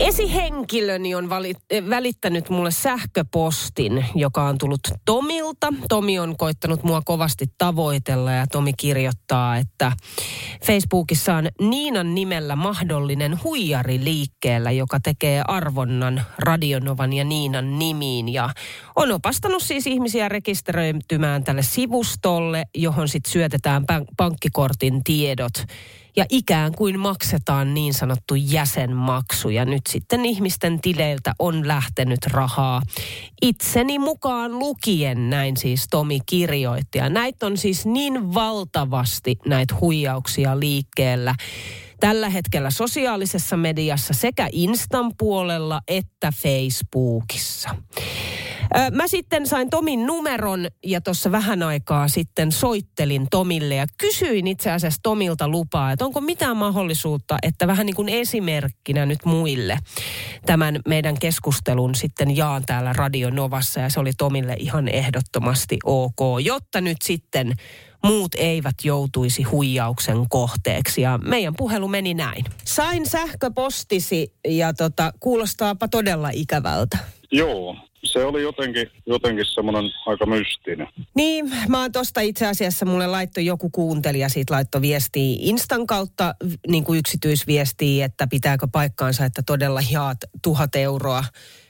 Esihenkilöni on valit, eh, välittänyt mulle sähköpostin, joka on tullut Tomilta. Tomi on koittanut mua kovasti tavoitella ja Tomi kirjoittaa, että Facebookissa on Niinan nimellä mahdollinen huijari liikkeellä, joka tekee arvonnan Radionovan ja Niinan nimiin. Ja on opastanut siis ihmisiä rekisteröitymään tälle sivustolle, johon sitten syötetään pankkikortin tiedot ja ikään kuin maksetaan niin sanottu jäsenmaksu. Ja nyt sitten ihmisten tileiltä on lähtenyt rahaa. Itseni mukaan lukien, näin siis Tomi kirjoitti. Ja näitä on siis niin valtavasti näitä huijauksia liikkeellä tällä hetkellä sosiaalisessa mediassa sekä Instan puolella että Facebookissa. Mä sitten sain Tomin numeron ja tuossa vähän aikaa sitten soittelin Tomille ja kysyin itse asiassa Tomilta lupaa, että onko mitään mahdollisuutta, että vähän niin kuin esimerkkinä nyt muille tämän meidän keskustelun sitten jaan täällä Radio Novassa ja se oli Tomille ihan ehdottomasti ok, jotta nyt sitten muut eivät joutuisi huijauksen kohteeksi. Ja meidän puhelu meni näin. Sain sähköpostisi ja tota, kuulostaapa todella ikävältä. Joo, se oli jotenkin, jotenkin semmoinen aika mystinen. Niin, mä oon tosta itse asiassa, mulle laittoi joku kuuntelija, siitä laittoi viestiä Instan kautta niin kuin yksityisviestiä, että pitääkö paikkaansa, että todella jaat tuhat euroa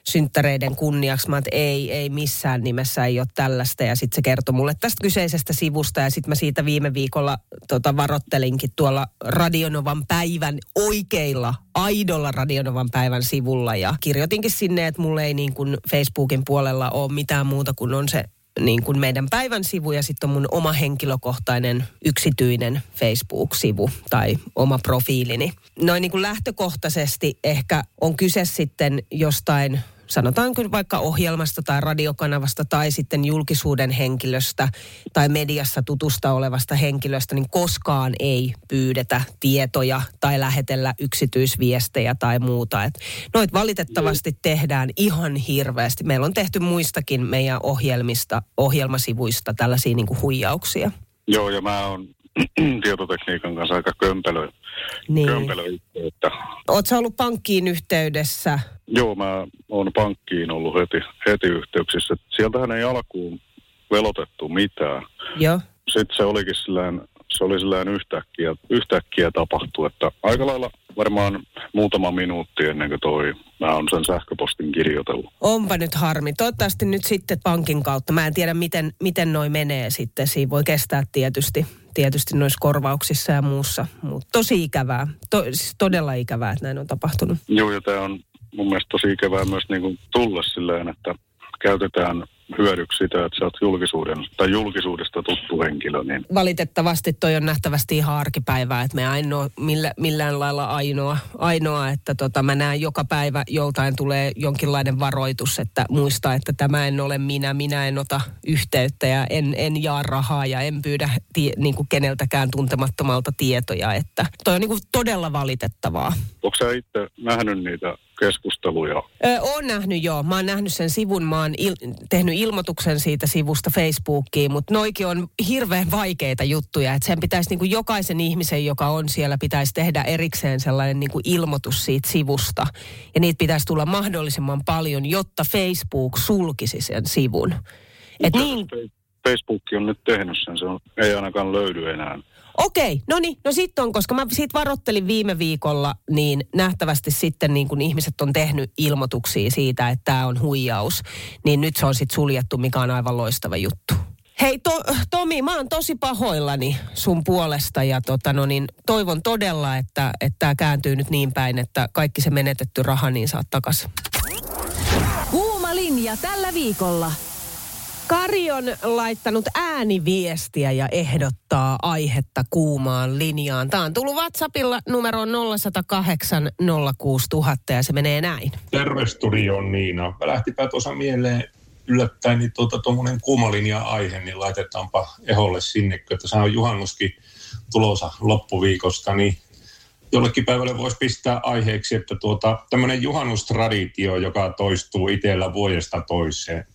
synttäreiden kunniaksi. Mä että ei, ei missään nimessä ei ole tällaista. Ja sitten se kertoi mulle tästä kyseisestä sivusta ja sitten mä siitä viime viikolla tota, varottelinkin tuolla Radionovan päivän oikeilla, aidolla Radionovan päivän sivulla. Ja kirjoitinkin sinne, että mulle ei niin kuin Facebookin puolella ole mitään muuta kuin on se niin kuin meidän päivän sivu ja sitten on mun oma henkilökohtainen yksityinen Facebook-sivu tai oma profiilini. Noin niin kuin lähtökohtaisesti ehkä on kyse sitten jostain sanotaan kyllä vaikka ohjelmasta tai radiokanavasta tai sitten julkisuuden henkilöstä tai mediassa tutusta olevasta henkilöstä, niin koskaan ei pyydetä tietoja tai lähetellä yksityisviestejä tai muuta. Et noit valitettavasti tehdään ihan hirveästi. Meillä on tehty muistakin meidän ohjelmista, ohjelmasivuista tällaisia niin kuin huijauksia. Joo, ja mä oon tietotekniikan kanssa aika kömpelö, niin. kömpelö yhteyttä. Oletko ollut pankkiin yhteydessä? Joo, mä oon pankkiin ollut heti, heti yhteyksissä. Sieltähän ei alkuun velotettu mitään. Joo. Sitten se olikin sillään, se oli sillään yhtäkkiä, yhtäkkiä tapahtu, että aika lailla varmaan muutama minuutti ennen kuin toi, mä oon sen sähköpostin kirjoitellut. Onpa nyt harmi. Toivottavasti nyt sitten pankin kautta. Mä en tiedä, miten, miten noi menee sitten. Siinä voi kestää tietysti tietysti noissa korvauksissa ja muussa. Mutta tosi ikävää, to, siis todella ikävää, että näin on tapahtunut. Joo, ja tämä on mun mielestä tosi ikävää myös niin kuin tulla silleen, että käytetään hyödyksi sitä, että sä oot julkisuuden tai julkisuudesta tuttu henkilö. Niin. Valitettavasti toi on nähtävästi ihan arkipäivää, että me ainoa, millä, millään lailla ainoa, ainoa että tota, mä näen joka päivä joltain tulee jonkinlainen varoitus, että muista, että tämä en ole minä, minä en ota yhteyttä ja en, en jaa rahaa ja en pyydä tie, niin kuin keneltäkään tuntemattomalta tietoja, että toi on niin kuin todella valitettavaa. Onko sä itse nähnyt niitä keskusteluja? Ö, on nähnyt joo. Mä oon nähnyt sen sivun, mä oon il- tehnyt ilmoituksen siitä sivusta Facebookiin, mutta noikin on hirveän vaikeita juttuja. Että sen pitäisi niin kuin jokaisen ihmisen, joka on siellä, pitäisi tehdä erikseen sellainen niin kuin ilmoitus siitä sivusta. Ja niitä pitäisi tulla mahdollisimman paljon, jotta Facebook sulkisi sen sivun. Et niin... Facebook on nyt tehnyt sen, se on, ei ainakaan löydy enää. Okei, no niin, no sitten on, koska mä siitä varottelin viime viikolla, niin nähtävästi sitten niin kun ihmiset on tehnyt ilmoituksia siitä, että tämä on huijaus, niin nyt se on sitten suljettu, mikä on aivan loistava juttu. Hei to, Tomi, mä oon tosi pahoillani sun puolesta ja tota, no niin, toivon todella, että tämä kääntyy nyt niin päin, että kaikki se menetetty raha niin saat takas. Kuuma linja tällä viikolla. Kari on laittanut ääniviestiä ja ehdottaa aihetta kuumaan linjaan. Tämä on tullut WhatsAppilla numero 0108 06000 ja se menee näin. Terve studio Niina. Lähtipä tuossa mieleen yllättäen niin tuota, tuommoinen kuumalinja-aihe, niin laitetaanpa eholle sinne, että se on juhannuskin tulossa loppuviikosta, niin jollekin päivälle voisi pistää aiheeksi, että tuota, tämmöinen juhannustraditio, joka toistuu itsellä vuodesta toiseen.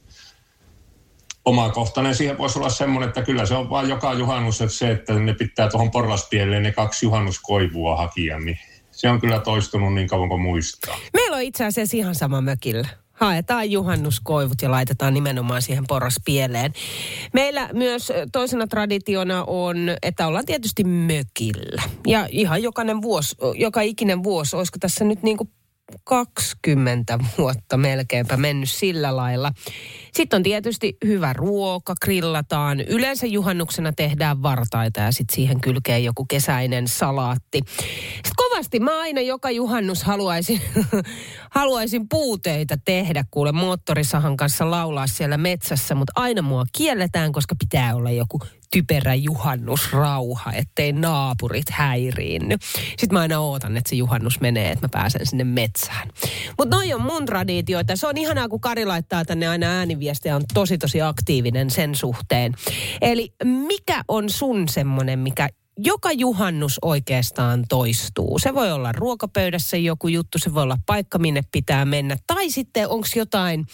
Omakohtainen siihen voisi olla semmoinen, että kyllä se on vain joka juhannus, että se, että ne pitää tuohon porlaspieleen ne kaksi juhannuskoivua hakia, niin se on kyllä toistunut niin kauan kuin muistaa. Meillä on itse asiassa ihan sama mökillä. Haetaan juhannuskoivut ja laitetaan nimenomaan siihen porraspieleen. Meillä myös toisena traditiona on, että ollaan tietysti mökillä. Ja ihan jokainen vuosi, joka ikinen vuosi, olisiko tässä nyt niin kuin 20 vuotta melkeinpä mennyt sillä lailla. Sitten on tietysti hyvä ruoka, grillataan. Yleensä juhannuksena tehdään vartaita ja sitten siihen kylkee joku kesäinen salaatti. Sitten kovasti mä aina joka juhannus haluaisin, haluaisin puuteita tehdä, kuule moottorisahan kanssa laulaa siellä metsässä, mutta aina mua kielletään, koska pitää olla joku typerä juhannusrauha, ettei naapurit häiriinny. Sitten mä aina ootan, että se juhannus menee, että mä pääsen sinne metsään. Mutta noi on mun traditioita. Se on ihanaa, kun Kari laittaa tänne aina ääniviestiä, on tosi tosi aktiivinen sen suhteen. Eli mikä on sun semmonen, mikä joka juhannus oikeastaan toistuu. Se voi olla ruokapöydässä joku juttu, se voi olla paikka, minne pitää mennä. Tai sitten onko jotain,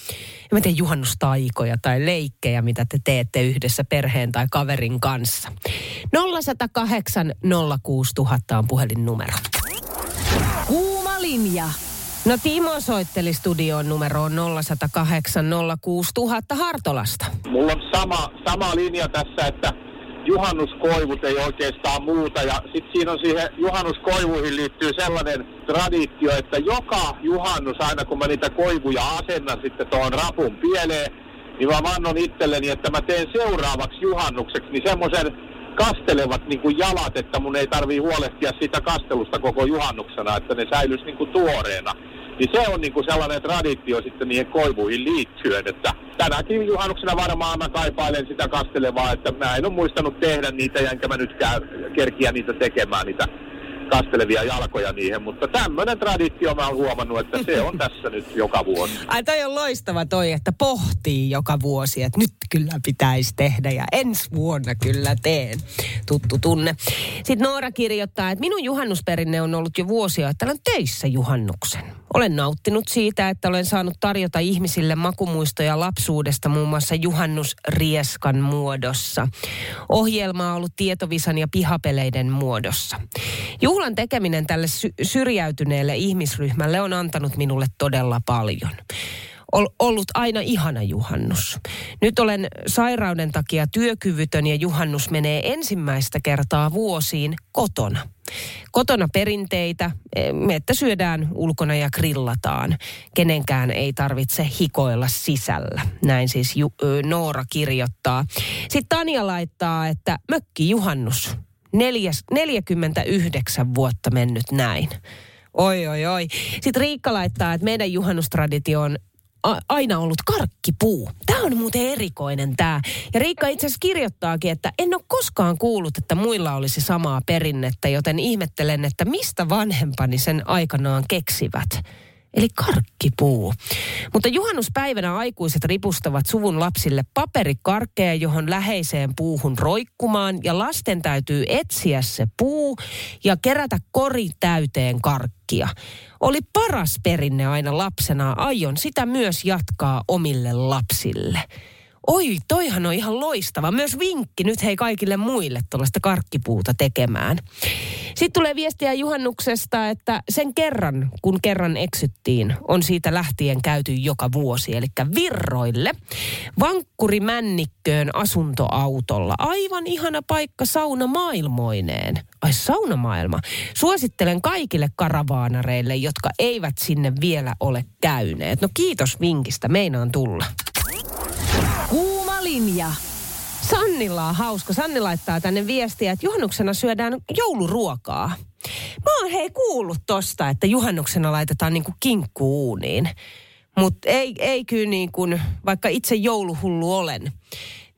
en tiedä, juhannustaikoja tai leikkejä, mitä te teette yhdessä perheen tai kaverin kanssa. 0108 06000 on puhelinnumero. Kuuma linja. No Timo soitteli studioon numeroon 0108 06000 Hartolasta. Mulla on sama, sama linja tässä, että juhannuskoivut ei oikeastaan muuta. Ja sitten siinä on siihen juhannuskoivuihin liittyy sellainen traditio, että joka juhannus, aina kun mä niitä koivuja asennan sitten tuohon rapun pieleen, niin mä vannon itselleni, että mä teen seuraavaksi juhannukseksi niin semmoisen kastelevat niin kuin jalat, että mun ei tarvii huolehtia siitä kastelusta koko juhannuksena, että ne säilys niin kuin tuoreena. Niin se on niin kuin sellainen traditio sitten niihin koivuihin liittyen, että tänäkin juhannuksena varmaan mä kaipailen sitä kastelevaa, että mä en ole muistanut tehdä niitä ja enkä mä nytkään kerkiä niitä tekemään, niitä kastelevia jalkoja niihin, mutta tämmöinen traditio mä oon huomannut, että se on tässä nyt joka vuosi. Ai toi on loistava toi, että pohtii joka vuosi, että nyt kyllä pitäisi tehdä ja ensi vuonna kyllä teen. Tuttu tunne. Sitten Noora kirjoittaa, että minun juhannusperinne on ollut jo vuosia, että olen töissä juhannuksen. Olen nauttinut siitä, että olen saanut tarjota ihmisille makumuistoja lapsuudesta muun muassa juhannusrieskan muodossa. Ohjelma on ollut tietovisan ja pihapeleiden muodossa. Juhlan tekeminen tälle sy- syrjäytyneelle ihmisryhmälle on antanut minulle todella paljon ollut aina ihana juhannus. Nyt olen sairauden takia työkyvytön ja juhannus menee ensimmäistä kertaa vuosiin kotona. Kotona perinteitä, että syödään ulkona ja grillataan. Kenenkään ei tarvitse hikoilla sisällä. Näin siis Ju- Noora kirjoittaa. Sitten Tanja laittaa, että mökki juhannus. Neljäs, 49 vuotta mennyt näin. Oi, oi, oi. Sitten Riikka laittaa, että meidän juhannustraditio on aina ollut karkkipuu. Tämä on muuten erikoinen tämä. Ja Riikka itse asiassa kirjoittaakin, että en ole koskaan kuullut, että muilla olisi samaa perinnettä, joten ihmettelen, että mistä vanhempani sen aikanaan keksivät. Eli karkkipuu. Mutta juhannuspäivänä aikuiset ripustavat suvun lapsille paperikarkkeja, johon läheiseen puuhun roikkumaan. Ja lasten täytyy etsiä se puu ja kerätä kori täyteen karkkia. Oli paras perinne aina lapsena. Aion sitä myös jatkaa omille lapsille. Oi, toihan on ihan loistava. Myös vinkki nyt hei kaikille muille tuollaista karkkipuuta tekemään. Sitten tulee viestiä juhannuksesta, että sen kerran, kun kerran eksyttiin, on siitä lähtien käyty joka vuosi. Eli virroille. Vankkuri Männikköön asuntoautolla. Aivan ihana paikka sauna maailmoineen. Ai saunamaailma. Suosittelen kaikille karavaanareille, jotka eivät sinne vielä ole käyneet. No kiitos vinkistä, meinaan tulla. Linja. Sannilla on hauska. Sanni laittaa tänne viestiä, että juhannuksena syödään jouluruokaa. Mä oon hei kuullut tosta, että juhannuksena laitetaan niinku kinkku uuniin. Mutta ei, ei kyllä niin kuin, vaikka itse jouluhullu olen,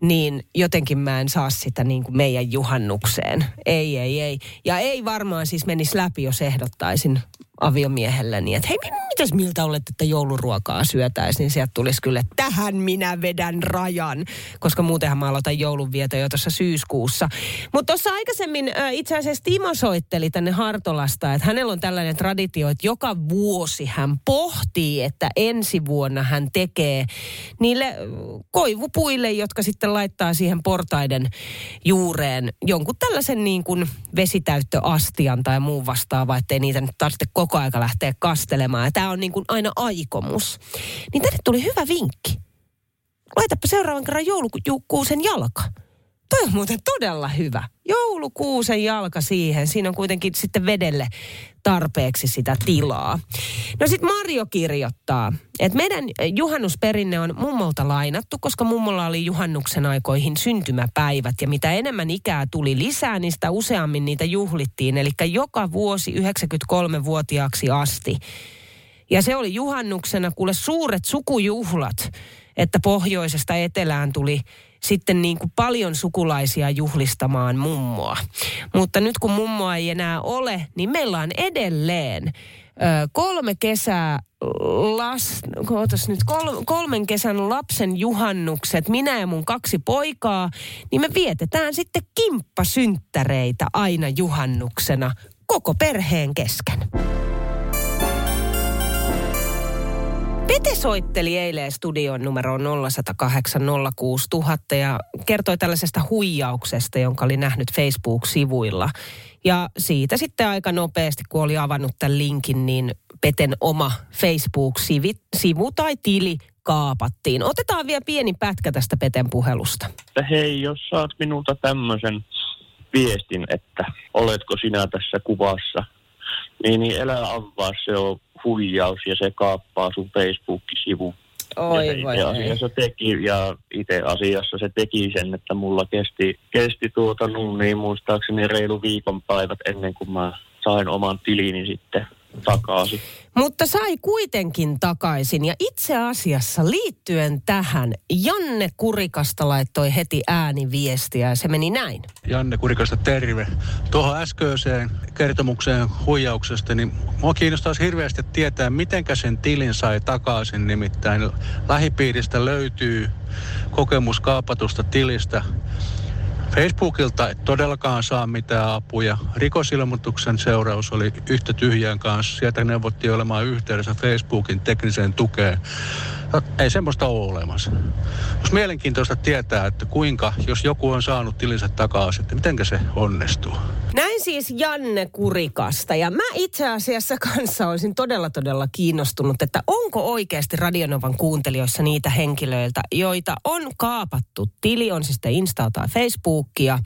niin jotenkin mä en saa sitä niin kuin meidän juhannukseen. Ei, ei, ei. Ja ei varmaan siis menisi läpi, jos ehdottaisin aviomiehelleni, että hei, mi- mitäs miltä olette, että jouluruokaa syötäisiin, niin sieltä tulisi kyllä, että tähän minä vedän rajan, koska muutenhan mä aloitan joulunvieto jo tuossa syyskuussa. Mutta tuossa aikaisemmin itse asiassa Timo soitteli tänne Hartolasta, että hänellä on tällainen traditio, että joka vuosi hän pohtii, että ensi vuonna hän tekee niille koivupuille, jotka sitten laittaa siihen portaiden juureen jonkun tällaisen niin kuin vesitäyttöastian tai muun vastaava, ettei niitä nyt tarvitse koko aika lähteä kastelemaan. Ja tämä on niin kuin aina aikomus. Niin tänne tuli hyvä vinkki. Laitapa seuraavan kerran joulukuusen jalka. Toi on muuten todella hyvä. Joulukuusen jalka siihen. Siinä on kuitenkin sitten vedelle tarpeeksi sitä tilaa. No sitten Marjo kirjoittaa, että meidän juhannusperinne on mummolta lainattu, koska mummolla oli juhannuksen aikoihin syntymäpäivät. Ja mitä enemmän ikää tuli lisää, niin sitä useammin niitä juhlittiin. Eli joka vuosi 93-vuotiaaksi asti. Ja se oli juhannuksena kuule suuret sukujuhlat, että pohjoisesta etelään tuli sitten niin kuin paljon sukulaisia juhlistamaan mummoa. Mutta nyt kun mummoa ei enää ole, niin meillä on edelleen ö, kolme kesää las, ootas nyt, kol, kolmen kesän lapsen juhannukset, minä ja mun kaksi poikaa, niin me vietetään sitten kimppasynttäreitä aina juhannuksena koko perheen kesken. Pete soitteli eilen studion numeroon 0108 06000 ja kertoi tällaisesta huijauksesta, jonka oli nähnyt Facebook-sivuilla. Ja siitä sitten aika nopeasti, kun oli avannut tämän linkin, niin Peten oma Facebook-sivu tai tili kaapattiin. Otetaan vielä pieni pätkä tästä Peten puhelusta. hei, jos saat minulta tämmöisen viestin, että oletko sinä tässä kuvassa, niin, niin älä avaa, se on huijaus ja se kaappaa sun Facebook-sivu. Oi ja se voi itse ei. asiassa teki, ja itse asiassa se teki sen, että mulla kesti, kesti tuota niin muistaakseni reilu viikonpäivät ennen kuin mä sain oman tilini sitten takaisin. Mutta sai kuitenkin takaisin. Ja itse asiassa liittyen tähän, Janne Kurikasta laittoi heti ääniviestiä ja se meni näin. Janne Kurikasta terve. Tuohon äskeiseen kertomukseen huijauksesta, niin mua kiinnostaisi hirveästi tietää, mitenkä sen tilin sai takaisin. Nimittäin lähipiiristä löytyy kokemus kaapatusta tilistä. Facebookilta et todellakaan saa mitään apuja. Rikosilmoituksen seuraus oli yhtä tyhjään kanssa. Sieltä neuvottiin olemaan yhteydessä Facebookin tekniseen tukeen. No, ei semmoista ole olemassa. Jos mielenkiintoista tietää, että kuinka, jos joku on saanut tilinsä takaisin, että miten se onnistuu. Näin siis Janne Kurikasta. Ja mä itse asiassa kanssa olisin todella todella kiinnostunut, että onko oikeasti Radionovan kuuntelijoissa niitä henkilöiltä, joita on kaapattu. Tili on siis Insta tai Facebookia.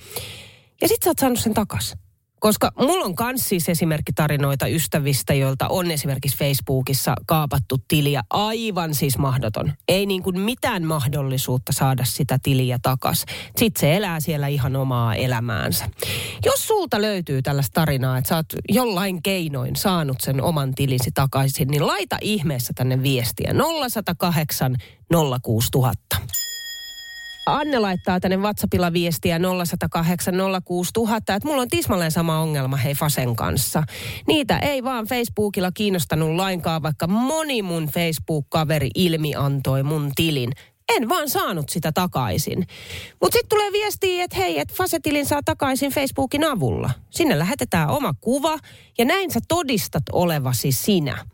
Ja sit sä oot saanut sen takas. Koska mulla on kans siis esimerkkitarinoita ystävistä, joilta on esimerkiksi Facebookissa kaapattu tiliä. Aivan siis mahdoton. Ei niin kuin mitään mahdollisuutta saada sitä tiliä takas. Sitten se elää siellä ihan omaa elämäänsä. Jos sulta löytyy tällaista tarinaa, että sä oot jollain keinoin saanut sen oman tilisi takaisin, niin laita ihmeessä tänne viestiä 0108 06000. Anne laittaa tänne WhatsAppilla viestiä 0108 06000, että mulla on tismalleen sama ongelma hei Fasen kanssa. Niitä ei vaan Facebookilla kiinnostanut lainkaan, vaikka moni mun Facebook-kaveri ilmi antoi mun tilin. En vaan saanut sitä takaisin. Mutta sitten tulee viestiä, että hei, että Fasetilin saa takaisin Facebookin avulla. Sinne lähetetään oma kuva ja näin sä todistat olevasi sinä.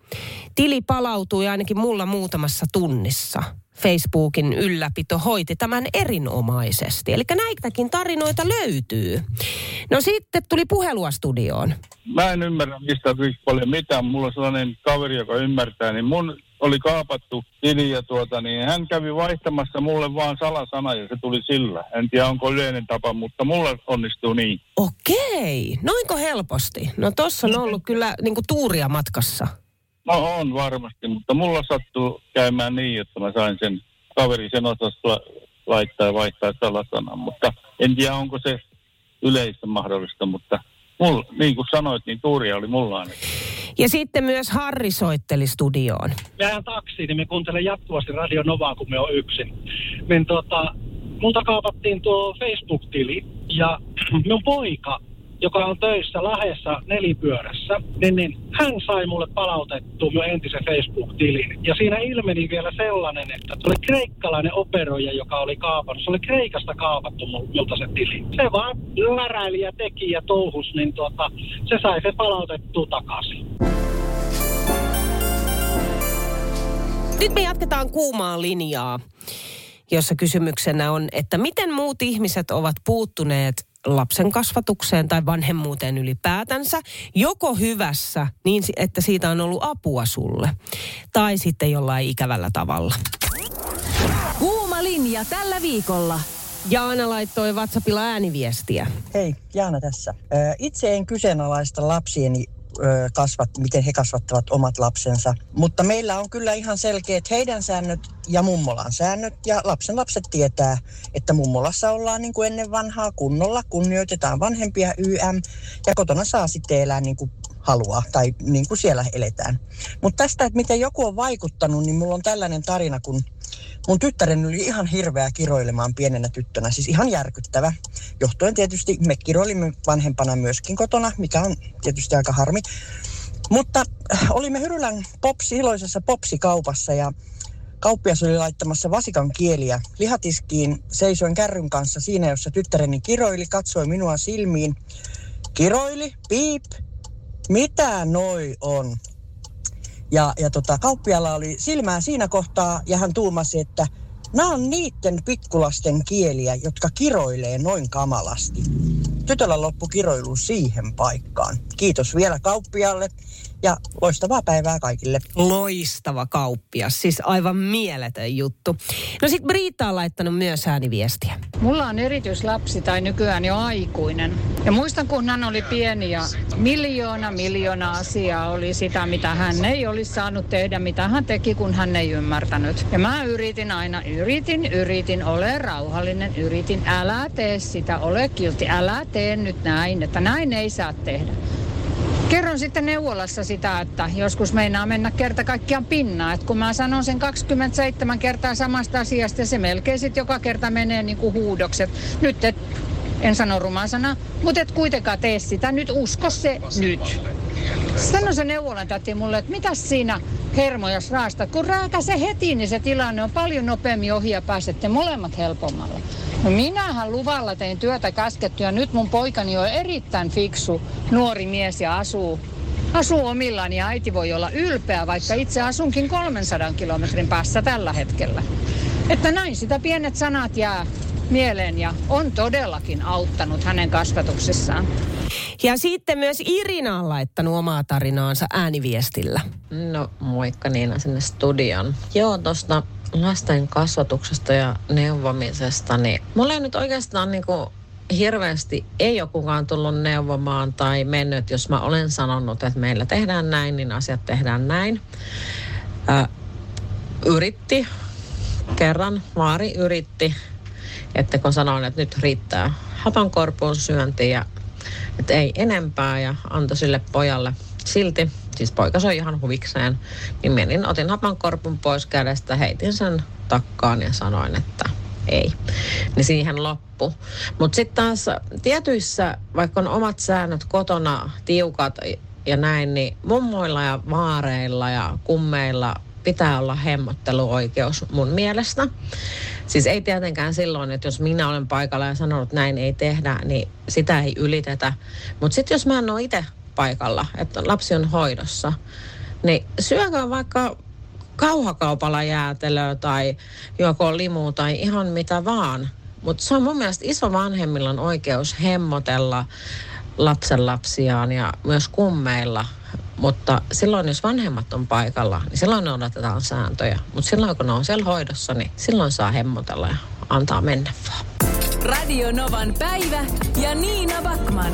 Tili palautui ainakin mulla muutamassa tunnissa. Facebookin ylläpito hoiti tämän erinomaisesti. Eli näitäkin tarinoita löytyy. No sitten tuli puhelua studioon. Mä en ymmärrä mistä paljon mitään. Mulla on sellainen kaveri, joka ymmärtää, niin mun oli kaapattu tili ja tuota, niin hän kävi vaihtamassa mulle vaan salasana ja se tuli sillä. En tiedä onko yleinen tapa, mutta mulla onnistuu niin. Okei, noinko helposti? No tossa on ollut kyllä niinku tuuria matkassa. No on varmasti, mutta mulla sattuu käymään niin, että mä sain sen kaveri sen osas la- laittaa ja vaihtaa salasanan, mutta en tiedä onko se yleistä mahdollista, mutta mulla, niin kuin sanoit, niin tuuria oli mulla ainakin. Ja sitten myös Harri soitteli studioon. Ajan taksiin, niin me kuuntelen jatkuvasti Radio Novaa, kun me on yksin. Niin tota, multa kaapattiin tuo Facebook-tili ja minun poika joka on töissä Lahdessa nelipyörässä, niin, niin hän sai mulle palautettu jo entisen Facebook-tilin. Ja siinä ilmeni vielä sellainen, että oli kreikkalainen operoija, joka oli kaapannut. Se oli Kreikasta kaapattu multa se tili. Se vaan läräili ja teki ja touhus, niin tuota, se sai se palautettu takaisin. Nyt me jatketaan kuumaa linjaa, jossa kysymyksenä on, että miten muut ihmiset ovat puuttuneet lapsen kasvatukseen tai vanhemmuuteen ylipäätänsä, joko hyvässä, niin että siitä on ollut apua sulle, tai sitten jollain ikävällä tavalla. Kuuma linja tällä viikolla. Jaana laittoi WhatsAppilla ääniviestiä. Hei, Jaana tässä. Itse en kyseenalaista lapsieni kasvat, miten he kasvattavat omat lapsensa. Mutta meillä on kyllä ihan selkeät heidän säännöt ja mummolan säännöt. Ja lapsen lapset tietää, että mummolassa ollaan niin kuin ennen vanhaa kunnolla, kunnioitetaan vanhempia YM. Ja kotona saa sitten elää niin kuin haluaa tai niin kuin siellä eletään. Mutta tästä, että miten joku on vaikuttanut, niin mulla on tällainen tarina, kun mun tyttären oli ihan hirveä kiroilemaan pienenä tyttönä, siis ihan järkyttävä. Johtuen tietysti me kiroilimme vanhempana myöskin kotona, mikä on tietysti aika harmi. Mutta äh, olimme Hyrylän popsi, iloisessa popsikaupassa ja kauppias oli laittamassa vasikan kieliä lihatiskiin. Seisoin kärryn kanssa siinä, jossa tyttäreni kiroili, katsoi minua silmiin. Kiroili, piip, mitä noi on? Ja, ja tota, kauppialla oli silmää siinä kohtaa ja hän tuumasi, että nämä on niiden pikkulasten kieliä, jotka kiroilee noin kamalasti. Tytöllä loppu kiroilu siihen paikkaan. Kiitos vielä kauppialle ja loistavaa päivää kaikille. Loistava kauppias, siis aivan mieletön juttu. No sit Britta on laittanut myös ääniviestiä. Mulla on erityislapsi tai nykyään jo aikuinen. Ja muistan, kun hän oli pieni ja miljoona miljoona asiaa oli sitä, mitä hän ei olisi saanut tehdä, mitä hän teki, kun hän ei ymmärtänyt. Ja mä yritin aina, yritin, yritin, ole rauhallinen, yritin, älä tee sitä, ole kilti, älä tee nyt näin, että näin ei saa tehdä. Kerron sitten neuvolassa sitä, että joskus meinaa mennä kerta kaikkiaan pinnaan. Että kun mä sanon sen 27 kertaa samasta asiasta, se melkein sitten joka kerta menee niin kuin huudokset. Nyt et, en sano rumaa sana, mutta et kuitenkaan tee sitä. Nyt usko se nyt. Sanoi se neuvolan täti mulle, että mitä siinä hermoja raastat. Kun rääkä se heti, niin se tilanne on paljon nopeammin ohi ja pääsette molemmat helpommalla. No minähän luvalla tein työtä käskettyä ja nyt mun poikani on erittäin fiksu nuori mies ja asuu, asuu omillaan ja äiti voi olla ylpeä, vaikka itse asunkin 300 kilometrin päässä tällä hetkellä. Että näin sitä pienet sanat jää mieleen ja on todellakin auttanut hänen kasvatuksessaan. Ja sitten myös Irina on laittanut omaa tarinaansa ääniviestillä. No moikka Niina sinne studion. Joo, tuosta lasten kasvatuksesta ja neuvomisesta, niin mulla ei nyt oikeastaan niin kuin hirveästi ei ole kukaan tullut neuvomaan tai mennyt, jos mä olen sanonut, että meillä tehdään näin, niin asiat tehdään näin. Ö, yritti, kerran Maari yritti, että kun sanoin, että nyt riittää hapankorpuun syönti ja että ei enempää ja antoi sille pojalle. Silti, siis poika soi ihan huvikseen, niin menin, otin hapankorpun pois kädestä, heitin sen takkaan ja sanoin, että ei. Niin siihen loppu. Mutta sitten taas tietyissä, vaikka on omat säännöt kotona, tiukat ja näin, niin mummoilla ja vaareilla ja kummeilla pitää olla hemmotteluoikeus mun mielestä. Siis ei tietenkään silloin, että jos minä olen paikalla ja sanonut, että näin ei tehdä, niin sitä ei ylitetä. Mutta sitten jos mä en ole itse paikalla, että lapsi on hoidossa, niin syökää vaikka kauhakaupalla jäätelöä tai joko limu tai ihan mitä vaan. Mutta se on mun mielestä iso vanhemmilla on oikeus hemmotella lapsen lapsiaan ja myös kummeilla. Mutta silloin, jos vanhemmat on paikalla, niin silloin noudatetaan sääntöjä. Mutta silloin, kun ne on siellä hoidossa, niin silloin saa hemmotella ja antaa mennä vaan. Radio Novan päivä ja Niina Backman.